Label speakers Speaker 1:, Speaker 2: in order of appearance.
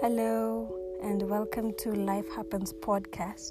Speaker 1: Hello, and welcome to Life Happens podcast.